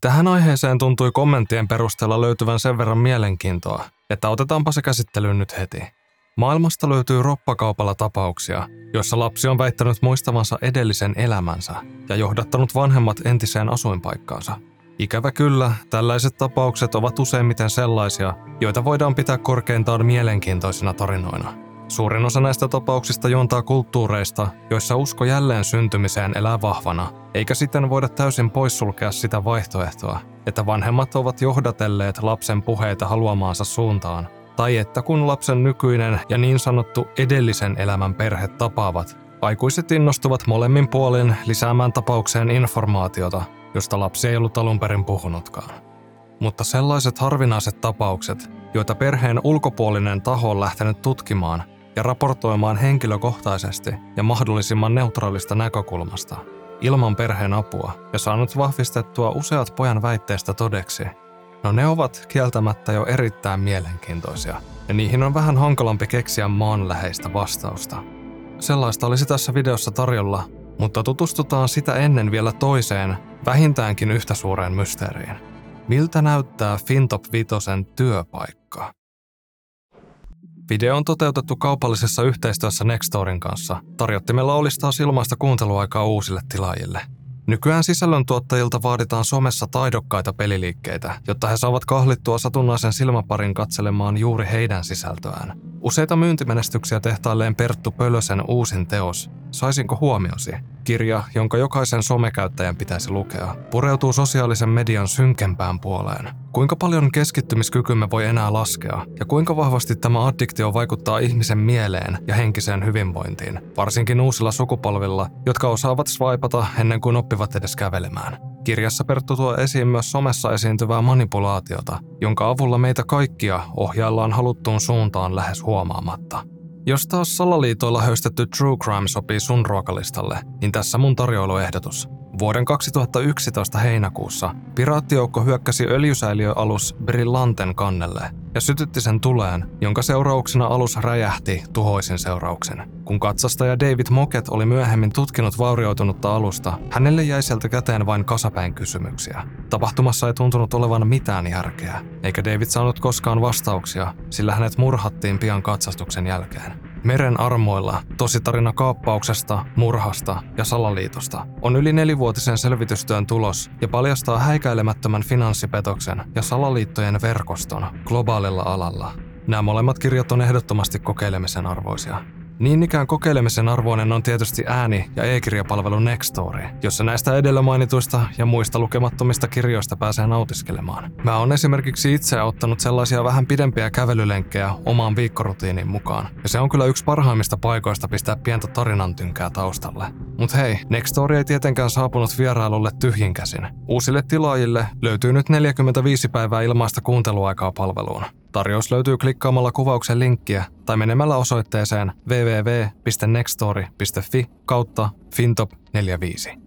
Tähän aiheeseen tuntui kommenttien perusteella löytyvän sen verran mielenkiintoa, että otetaanpa se käsittelyyn nyt heti. Maailmasta löytyy roppakaupalla tapauksia, joissa lapsi on väittänyt muistavansa edellisen elämänsä ja johdattanut vanhemmat entiseen asuinpaikkaansa. Ikävä kyllä, tällaiset tapaukset ovat useimmiten sellaisia, joita voidaan pitää korkeintaan mielenkiintoisina tarinoina. Suurin osa näistä tapauksista juontaa kulttuureista, joissa usko jälleen syntymiseen elää vahvana, eikä siten voida täysin poissulkea sitä vaihtoehtoa, että vanhemmat ovat johdatelleet lapsen puheita haluamaansa suuntaan tai että kun lapsen nykyinen ja niin sanottu edellisen elämän perhe tapaavat, aikuiset innostuvat molemmin puolin lisäämään tapaukseen informaatiota, josta lapsi ei ollut alun perin puhunutkaan. Mutta sellaiset harvinaiset tapaukset, joita perheen ulkopuolinen taho on lähtenyt tutkimaan ja raportoimaan henkilökohtaisesti ja mahdollisimman neutraalista näkökulmasta, ilman perheen apua ja saanut vahvistettua useat pojan väitteistä todeksi, No ne ovat kieltämättä jo erittäin mielenkiintoisia, ja niihin on vähän hankalampi keksiä maanläheistä vastausta. Sellaista olisi tässä videossa tarjolla, mutta tutustutaan sitä ennen vielä toiseen, vähintäänkin yhtä suureen mysteeriin. Miltä näyttää Fintop Vitosen työpaikka? Video on toteutettu kaupallisessa yhteistyössä Nextorin kanssa. Tarjottimella olisi taas ilmaista kuunteluaikaa uusille tilaajille – Nykyään sisällöntuottajilta vaaditaan somessa taidokkaita peliliikkeitä, jotta he saavat kahlittua satunnaisen silmäparin katselemaan juuri heidän sisältöään. Useita myyntimenestyksiä tehtailleen Perttu Pölösen uusin teos, Saisinko huomiosi? Kirja, jonka jokaisen somekäyttäjän pitäisi lukea, pureutuu sosiaalisen median synkempään puoleen. Kuinka paljon keskittymiskykymme voi enää laskea, ja kuinka vahvasti tämä addiktio vaikuttaa ihmisen mieleen ja henkiseen hyvinvointiin, varsinkin uusilla sukupolvilla, jotka osaavat swipata ennen kuin oppivat edes kävelemään. Kirjassa Perttu tuo esiin myös somessa esiintyvää manipulaatiota, jonka avulla meitä kaikkia ohjaillaan haluttuun suuntaan lähes huomaamatta. Jos taas salaliitoilla höystetty True Crime sopii sun ruokalistalle, niin tässä mun tarjoiluehdotus. Vuoden 2011 heinäkuussa piraattijoukko hyökkäsi öljysäiliöalus Brillanten kannelle ja sytytti sen tuleen, jonka seurauksena alus räjähti tuhoisin seurauksen. Kun katsastaja David Moket oli myöhemmin tutkinut vaurioitunutta alusta, hänelle jäi sieltä käteen vain kasapäin kysymyksiä. Tapahtumassa ei tuntunut olevan mitään järkeä, eikä David saanut koskaan vastauksia, sillä hänet murhattiin pian katsastuksen jälkeen. Meren armoilla tositarina kaappauksesta, murhasta ja salaliitosta on yli nelivuotisen selvitystyön tulos ja paljastaa häikäilemättömän finanssipetoksen ja salaliittojen verkoston globaalilla alalla. Nämä molemmat kirjat on ehdottomasti kokeilemisen arvoisia. Niin ikään kokeilemisen arvoinen on tietysti ääni- ja e-kirjapalvelu Nextory, jossa näistä edellä mainituista ja muista lukemattomista kirjoista pääsee nautiskelemaan. Mä oon esimerkiksi itse ottanut sellaisia vähän pidempiä kävelylenkkejä omaan viikkorutiinin mukaan, ja se on kyllä yksi parhaimmista paikoista pistää pientä tarinantynkää taustalle. Mut hei, Nextory ei tietenkään saapunut vierailulle tyhjin käsin. Uusille tilaajille löytyy nyt 45 päivää ilmaista kuunteluaikaa palveluun. Tarjous löytyy klikkaamalla kuvauksen linkkiä tai menemällä osoitteeseen www.nextory.fi kautta fintop45.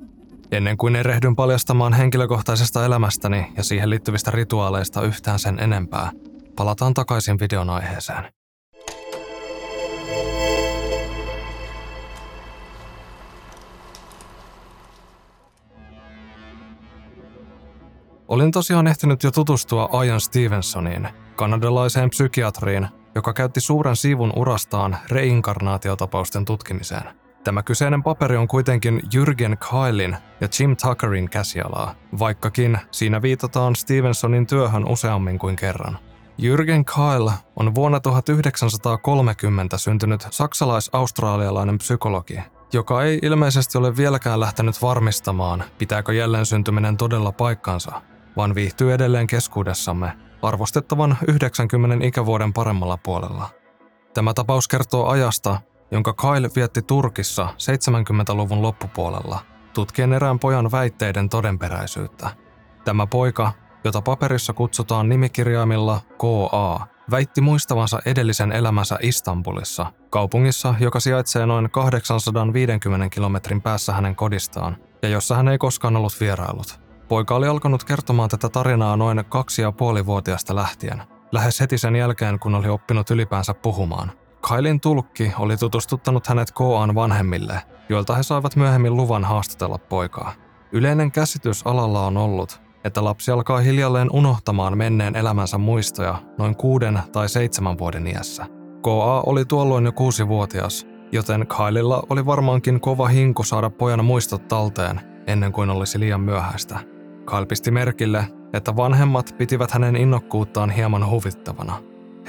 Ennen kuin erehdyn paljastamaan henkilökohtaisesta elämästäni ja siihen liittyvistä rituaaleista yhtään sen enempää, palataan takaisin videon aiheeseen. Olin tosiaan ehtinyt jo tutustua Ian Stevensoniin, kanadalaiseen psykiatriin, joka käytti suuren siivun urastaan reinkarnaatiotapausten tutkimiseen. Tämä kyseinen paperi on kuitenkin Jürgen Kailin ja Jim Tuckerin käsialaa, vaikkakin siinä viitataan Stevensonin työhön useammin kuin kerran. Jürgen Kail on vuonna 1930 syntynyt saksalais-australialainen psykologi, joka ei ilmeisesti ole vieläkään lähtenyt varmistamaan, pitääkö jälleen syntyminen todella paikkansa, vaan viihtyy edelleen keskuudessamme arvostettavan 90 ikävuoden paremmalla puolella. Tämä tapaus kertoo ajasta, jonka Kyle vietti Turkissa 70-luvun loppupuolella, tutkien erään pojan väitteiden todenperäisyyttä. Tämä poika, jota paperissa kutsutaan nimikirjaimilla KA, väitti muistavansa edellisen elämänsä Istanbulissa, kaupungissa, joka sijaitsee noin 850 kilometrin päässä hänen kodistaan, ja jossa hän ei koskaan ollut vierailut. Poika oli alkanut kertomaan tätä tarinaa noin kaksi ja puoli vuotiaasta lähtien, lähes heti sen jälkeen kun oli oppinut ylipäänsä puhumaan. Kailin tulkki oli tutustuttanut hänet Koaan vanhemmille, joilta he saivat myöhemmin luvan haastatella poikaa. Yleinen käsitys alalla on ollut, että lapsi alkaa hiljalleen unohtamaan menneen elämänsä muistoja noin kuuden tai seitsemän vuoden iässä. KA oli tuolloin jo kuusi-vuotias, joten Kylella oli varmaankin kova hinku saada pojan muistot talteen ennen kuin olisi liian myöhäistä. Kyle pisti merkille, että vanhemmat pitivät hänen innokkuuttaan hieman huvittavana.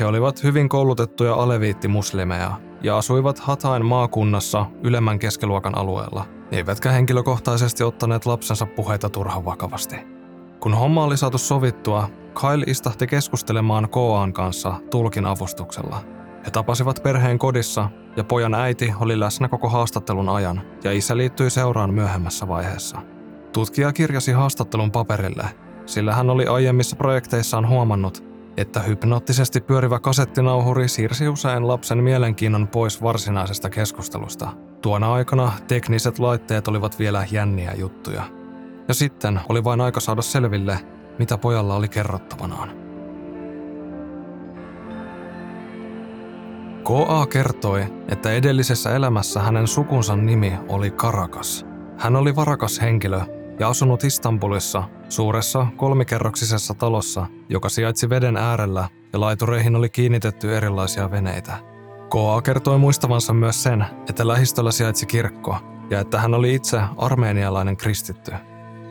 He olivat hyvin koulutettuja aleviittimuslimeja ja asuivat Hatain maakunnassa ylemmän keskiluokan alueella, eivätkä henkilökohtaisesti ottaneet lapsensa puheita turhan vakavasti. Kun homma oli saatu sovittua, Kyle istahti keskustelemaan Koaan kanssa tulkin avustuksella. He tapasivat perheen kodissa ja pojan äiti oli läsnä koko haastattelun ajan ja isä liittyi seuraan myöhemmässä vaiheessa. Tutkija kirjasi haastattelun paperille, sillä hän oli aiemmissa projekteissaan huomannut, että hypnoottisesti pyörivä kasettinauhuri siirsi usein lapsen mielenkiinnon pois varsinaisesta keskustelusta. Tuona aikana tekniset laitteet olivat vielä jänniä juttuja. Ja sitten oli vain aika saada selville, mitä pojalla oli kerrottavanaan. K.A. kertoi, että edellisessä elämässä hänen sukunsa nimi oli Karakas. Hän oli varakas henkilö ja asunut Istanbulissa suuressa kolmikerroksisessa talossa, joka sijaitsi veden äärellä ja laitureihin oli kiinnitetty erilaisia veneitä. Koa kertoi muistavansa myös sen, että lähistöllä sijaitsi kirkko ja että hän oli itse armeenialainen kristitty.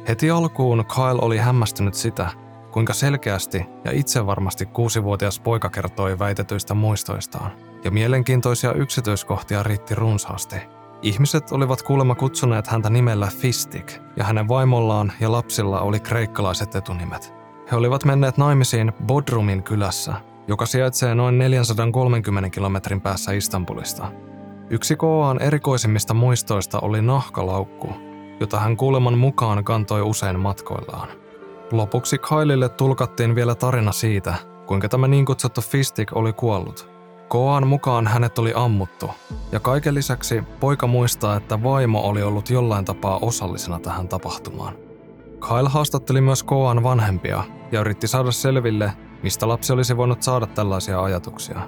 Heti alkuun Kyle oli hämmästynyt sitä, kuinka selkeästi ja itse varmasti kuusivuotias poika kertoi väitetyistä muistoistaan, ja mielenkiintoisia yksityiskohtia riitti runsaasti – Ihmiset olivat kuulemma kutsuneet häntä nimellä Fistik, ja hänen vaimollaan ja lapsilla oli kreikkalaiset etunimet. He olivat menneet naimisiin Bodrumin kylässä, joka sijaitsee noin 430 kilometrin päässä Istanbulista. Yksi Koaan erikoisimmista muistoista oli nahkalaukku, jota hän kuuleman mukaan kantoi usein matkoillaan. Lopuksi Kailille tulkattiin vielä tarina siitä, kuinka tämä niin kutsuttu Fistik oli kuollut – Koan mukaan hänet oli ammuttu, ja kaiken lisäksi poika muistaa, että vaimo oli ollut jollain tapaa osallisena tähän tapahtumaan. Kyle haastatteli myös Koan vanhempia ja yritti saada selville, mistä lapsi olisi voinut saada tällaisia ajatuksia.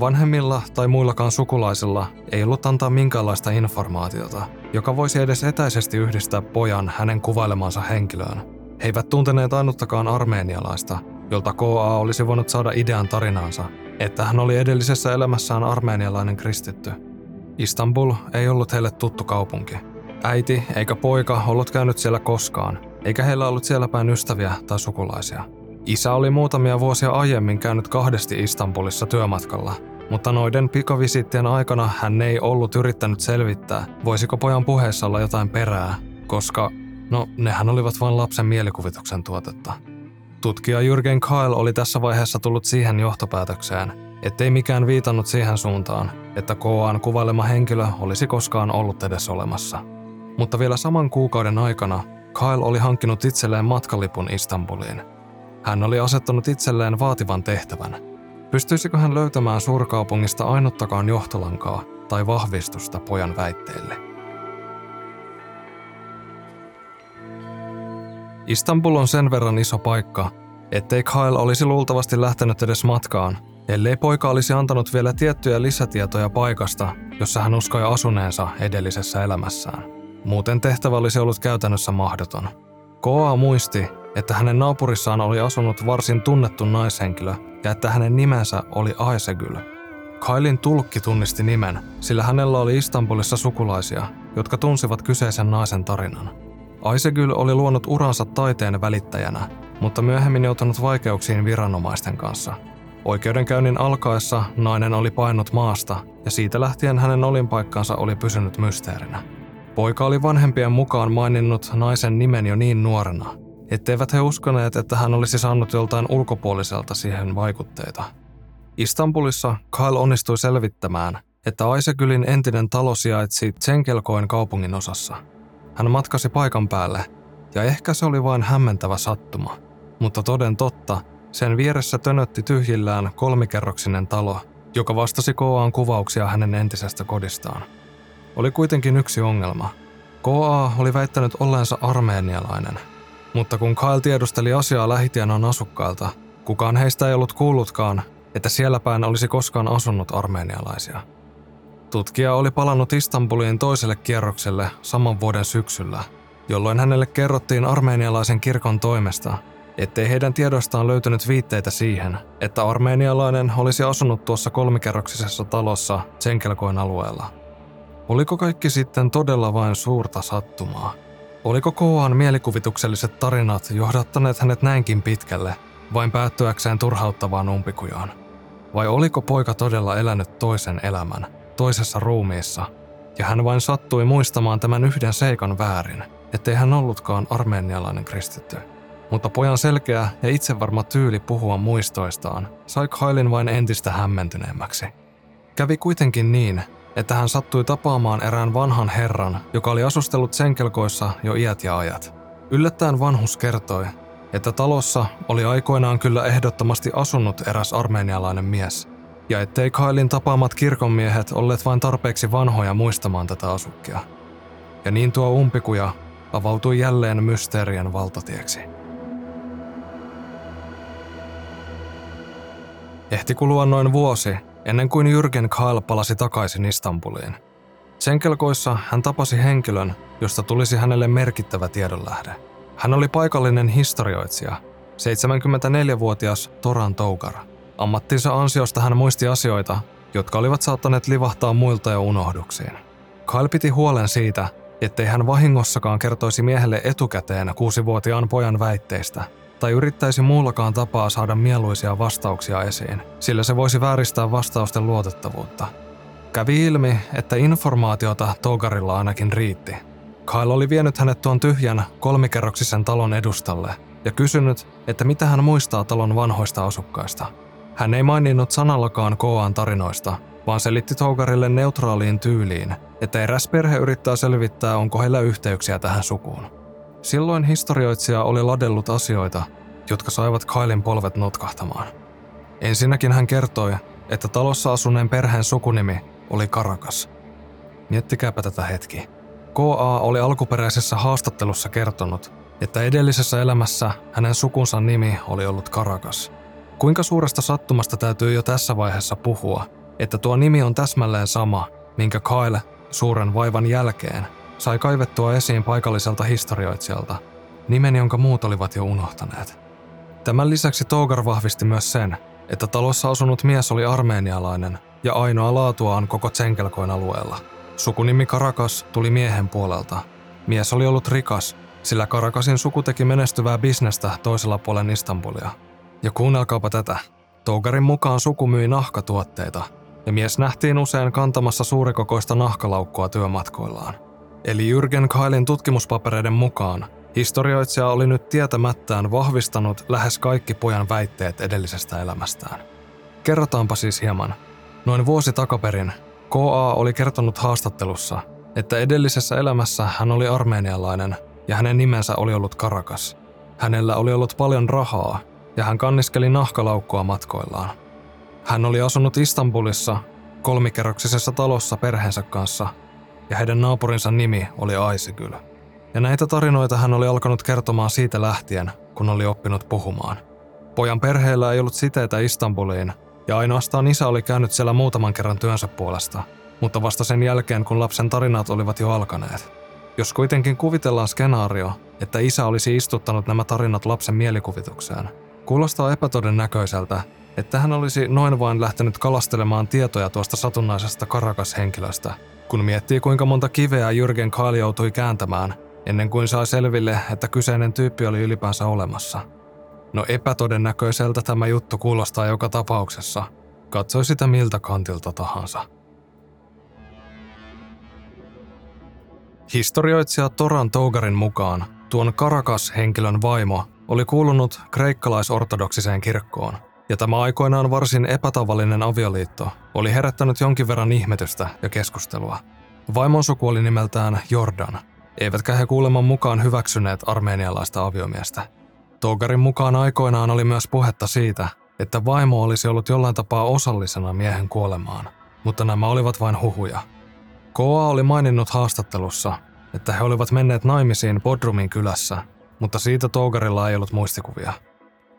Vanhemmilla tai muillakaan sukulaisilla ei ollut antaa minkäänlaista informaatiota, joka voisi edes etäisesti yhdistää pojan hänen kuvailemansa henkilöön. He eivät tunteneet ainuttakaan armeenialaista, jolta KA olisi voinut saada idean tarinaansa että hän oli edellisessä elämässään armeenialainen kristitty. Istanbul ei ollut heille tuttu kaupunki. Äiti eikä poika ollut käynyt siellä koskaan, eikä heillä ollut siellä päin ystäviä tai sukulaisia. Isä oli muutamia vuosia aiemmin käynyt kahdesti Istanbulissa työmatkalla, mutta noiden pikavisittien aikana hän ei ollut yrittänyt selvittää, voisiko pojan puheessa olla jotain perää, koska, no, nehän olivat vain lapsen mielikuvituksen tuotetta. Tutkija Jürgen Kyle oli tässä vaiheessa tullut siihen johtopäätökseen, ettei mikään viitannut siihen suuntaan, että Koaan kuvailema henkilö olisi koskaan ollut edes olemassa. Mutta vielä saman kuukauden aikana Kyle oli hankkinut itselleen matkalipun Istanbuliin. Hän oli asettanut itselleen vaativan tehtävän. Pystyisikö hän löytämään suurkaupungista ainuttakaan johtolankaa tai vahvistusta pojan väitteille? Istanbul on sen verran iso paikka, ettei Kyle olisi luultavasti lähtenyt edes matkaan, ellei poika olisi antanut vielä tiettyjä lisätietoja paikasta, jossa hän uskoi asuneensa edellisessä elämässään. Muuten tehtävä olisi ollut käytännössä mahdoton. Koa muisti, että hänen naapurissaan oli asunut varsin tunnettu naishenkilö ja että hänen nimensä oli Aisegyl. Kailin tulkki tunnisti nimen, sillä hänellä oli Istanbulissa sukulaisia, jotka tunsivat kyseisen naisen tarinan. Aisegyl oli luonut uransa taiteen välittäjänä, mutta myöhemmin joutunut vaikeuksiin viranomaisten kanssa. Oikeudenkäynnin alkaessa nainen oli painut maasta ja siitä lähtien hänen olinpaikkansa oli pysynyt mysteerinä. Poika oli vanhempien mukaan maininnut naisen nimen jo niin nuorena, etteivät he uskoneet, että hän olisi saanut joltain ulkopuoliselta siihen vaikutteita. Istanbulissa Kyle onnistui selvittämään, että Aisegylin entinen talo sijaitsi Tsenkelkoin kaupungin osassa – hän matkasi paikan päälle, ja ehkä se oli vain hämmentävä sattuma. Mutta toden totta, sen vieressä tönötti tyhjillään kolmikerroksinen talo, joka vastasi Koaan kuvauksia hänen entisestä kodistaan. Oli kuitenkin yksi ongelma. Koa oli väittänyt olleensa armeenialainen, mutta kun Kyle tiedusteli asiaa lähitienon asukkailta, kukaan heistä ei ollut kuullutkaan, että siellä päin olisi koskaan asunut armeenialaisia – Tutkija oli palannut Istanbuliin toiselle kierrokselle saman vuoden syksyllä, jolloin hänelle kerrottiin armeenialaisen kirkon toimesta, ettei heidän tiedostaan löytynyt viitteitä siihen, että armeenialainen olisi asunut tuossa kolmikerroksisessa talossa Tsenkelkoin alueella. Oliko kaikki sitten todella vain suurta sattumaa? Oliko Koaan mielikuvitukselliset tarinat johdattaneet hänet näinkin pitkälle, vain päättyäkseen turhauttavaan umpikujaan? Vai oliko poika todella elänyt toisen elämän, toisessa ruumiissa, ja hän vain sattui muistamaan tämän yhden seikan väärin, ettei hän ollutkaan armeenialainen kristitty? Mutta pojan selkeä ja itsevarma tyyli puhua muistoistaan sai Kailin vain entistä hämmentyneemmäksi. Kävi kuitenkin niin, että hän sattui tapaamaan erään vanhan herran, joka oli asustellut senkelkoissa jo iät ja ajat. Yllättäen vanhus kertoi, että talossa oli aikoinaan kyllä ehdottomasti asunut eräs armeenialainen mies, ja ettei Kailin tapaamat kirkonmiehet olleet vain tarpeeksi vanhoja muistamaan tätä asukkia. Ja niin tuo umpikuja avautui jälleen mysteerien valtatieksi. Ehti kulua noin vuosi, ennen kuin Jürgen Kahl palasi takaisin Istanbuliin. Senkelkoissa hän tapasi henkilön, josta tulisi hänelle merkittävä tiedonlähde. Hän oli paikallinen historioitsija, 74-vuotias Toran Tougar. Ammattinsa ansiosta hän muisti asioita, jotka olivat saattaneet livahtaa muilta jo unohduksiin. Kyle piti huolen siitä, ettei hän vahingossakaan kertoisi miehelle etukäteen kuusivuotiaan pojan väitteistä – tai yrittäisi muullakaan tapaa saada mieluisia vastauksia esiin, sillä se voisi vääristää vastausten luotettavuutta. Kävi ilmi, että informaatiota Togarilla ainakin riitti. Kyle oli vienyt hänet tuon tyhjän kolmikerroksisen talon edustalle ja kysynyt, että mitä hän muistaa talon vanhoista asukkaista. Hän ei maininnut sanallakaan Koaan tarinoista, vaan selitti Togarille neutraaliin tyyliin, että eräs perhe yrittää selvittää, onko heillä yhteyksiä tähän sukuun. Silloin historioitsija oli ladellut asioita, jotka saivat Kailin polvet notkahtamaan. Ensinnäkin hän kertoi, että talossa asuneen perheen sukunimi oli Karakas. Miettikääpä tätä hetki. K.A. oli alkuperäisessä haastattelussa kertonut, että edellisessä elämässä hänen sukunsa nimi oli ollut Karakas. Kuinka suuresta sattumasta täytyy jo tässä vaiheessa puhua, että tuo nimi on täsmälleen sama, minkä Kyle suuren vaivan jälkeen sai kaivettua esiin paikalliselta historioitsijalta, nimen jonka muut olivat jo unohtaneet. Tämän lisäksi Togar vahvisti myös sen, että talossa asunut mies oli armeenialainen ja ainoa laatuaan koko Tsenkelkoin alueella. Sukunimi Karakas tuli miehen puolelta. Mies oli ollut rikas, sillä Karakasin suku teki menestyvää bisnestä toisella puolen Istanbulia. Ja kuunnelkaapa tätä. Togarin mukaan suku myi nahkatuotteita, ja mies nähtiin usein kantamassa suurikokoista nahkalaukkua työmatkoillaan. Eli Jürgen Kailin tutkimuspapereiden mukaan historioitsija oli nyt tietämättään vahvistanut lähes kaikki pojan väitteet edellisestä elämästään. Kerrotaanpa siis hieman. Noin vuosi takaperin KA oli kertonut haastattelussa, että edellisessä elämässä hän oli armeenialainen ja hänen nimensä oli ollut Karakas. Hänellä oli ollut paljon rahaa ja hän kanniskeli nahkalaukkoa matkoillaan. Hän oli asunut Istanbulissa kolmikerroksisessa talossa perheensä kanssa ja heidän naapurinsa nimi oli Aisigül. Ja näitä tarinoita hän oli alkanut kertomaan siitä lähtien, kun oli oppinut puhumaan. Pojan perheellä ei ollut siteitä Istanbuliin, ja ainoastaan isä oli käynyt siellä muutaman kerran työnsä puolesta, mutta vasta sen jälkeen, kun lapsen tarinat olivat jo alkaneet. Jos kuitenkin kuvitellaan skenaario, että isä olisi istuttanut nämä tarinat lapsen mielikuvitukseen, kuulostaa epätodennäköiseltä, että hän olisi noin vain lähtenyt kalastelemaan tietoja tuosta satunnaisesta Karakas-henkilöstä, kun miettii kuinka monta kiveä Jürgen Kahl joutui kääntämään, ennen kuin sai selville, että kyseinen tyyppi oli ylipäänsä olemassa. No epätodennäköiseltä tämä juttu kuulostaa joka tapauksessa, katsoi sitä miltä kantilta tahansa. Historioitsija Toran Tougarin mukaan tuon Karakas-henkilön vaimo oli kuulunut kreikkalaisortodoksiseen kirkkoon – ja tämä aikoinaan varsin epätavallinen avioliitto oli herättänyt jonkin verran ihmetystä ja keskustelua. Vaimon suku oli nimeltään Jordan, eivätkä he kuuleman mukaan hyväksyneet armeenialaista aviomiestä. Togarin mukaan aikoinaan oli myös puhetta siitä, että vaimo olisi ollut jollain tapaa osallisena miehen kuolemaan, mutta nämä olivat vain huhuja. Koa oli maininnut haastattelussa, että he olivat menneet naimisiin Bodrumin kylässä, mutta siitä Togarilla ei ollut muistikuvia –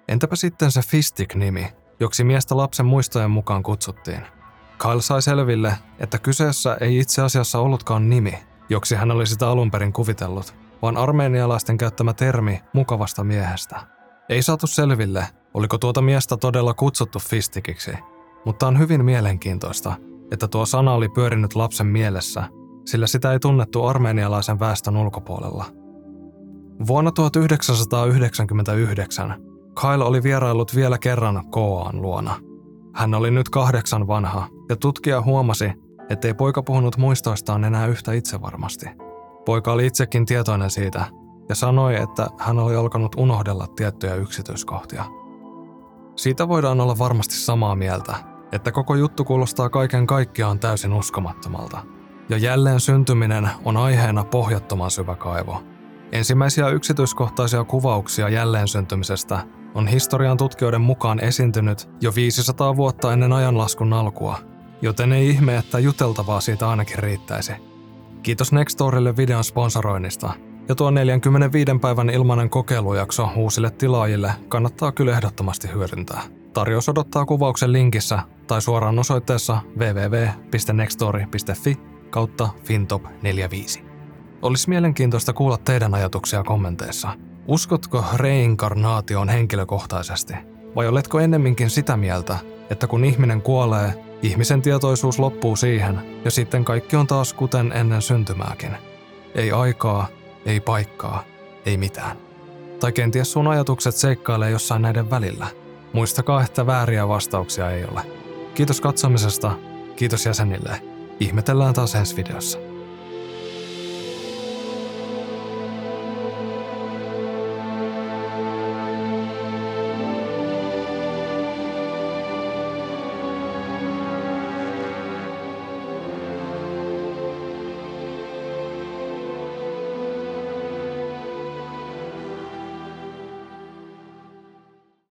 Entäpä sitten se Fistik-nimi, joksi miestä lapsen muistojen mukaan kutsuttiin? Kyle sai selville, että kyseessä ei itse asiassa ollutkaan nimi, joksi hän oli sitä alun perin kuvitellut, vaan armeenialaisten käyttämä termi mukavasta miehestä. Ei saatu selville, oliko tuota miestä todella kutsuttu fistikiksi, mutta on hyvin mielenkiintoista, että tuo sana oli pyörinyt lapsen mielessä, sillä sitä ei tunnettu armeenialaisen väestön ulkopuolella. Vuonna 1999 Kyle oli vierailut vielä kerran Koaan luona. Hän oli nyt kahdeksan vanha, ja tutkija huomasi, ettei poika puhunut muistoistaan enää yhtä itsevarmasti. Poika oli itsekin tietoinen siitä, ja sanoi, että hän oli alkanut unohdella tiettyjä yksityiskohtia. Siitä voidaan olla varmasti samaa mieltä, että koko juttu kuulostaa kaiken kaikkiaan täysin uskomattomalta. Ja jälleen syntyminen on aiheena pohjattoman syvä kaivo. Ensimmäisiä yksityiskohtaisia kuvauksia jälleen syntymisestä on historian tutkijoiden mukaan esiintynyt jo 500 vuotta ennen ajanlaskun alkua, joten ei ihme, että juteltavaa siitä ainakin riittäisi. Kiitos Nextorille videon sponsoroinnista. Ja tuo 45 päivän ilmainen kokeilujakso uusille tilaajille kannattaa kyllä ehdottomasti hyödyntää. Tarjous odottaa kuvauksen linkissä tai suoraan osoitteessa www.nextory.fi kautta fintop45. Olisi mielenkiintoista kuulla teidän ajatuksia kommenteissa. Uskotko reinkarnaatioon henkilökohtaisesti? Vai oletko ennemminkin sitä mieltä, että kun ihminen kuolee, ihmisen tietoisuus loppuu siihen ja sitten kaikki on taas kuten ennen syntymääkin? Ei aikaa, ei paikkaa, ei mitään. Tai kenties sun ajatukset seikkailee jossain näiden välillä. Muistakaa, että vääriä vastauksia ei ole. Kiitos katsomisesta, kiitos jäsenille. Ihmetellään taas ensi videossa.